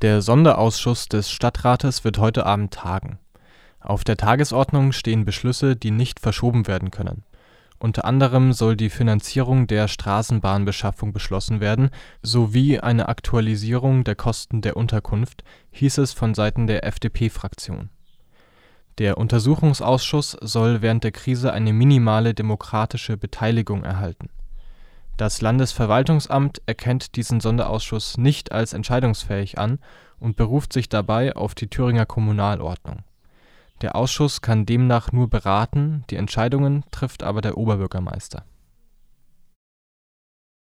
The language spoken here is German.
Der Sonderausschuss des Stadtrates wird heute Abend tagen. Auf der Tagesordnung stehen Beschlüsse, die nicht verschoben werden können. Unter anderem soll die Finanzierung der Straßenbahnbeschaffung beschlossen werden, sowie eine Aktualisierung der Kosten der Unterkunft, hieß es von Seiten der FDP-Fraktion. Der Untersuchungsausschuss soll während der Krise eine minimale demokratische Beteiligung erhalten. Das Landesverwaltungsamt erkennt diesen Sonderausschuss nicht als entscheidungsfähig an und beruft sich dabei auf die Thüringer Kommunalordnung. Der Ausschuss kann demnach nur beraten, die Entscheidungen trifft aber der Oberbürgermeister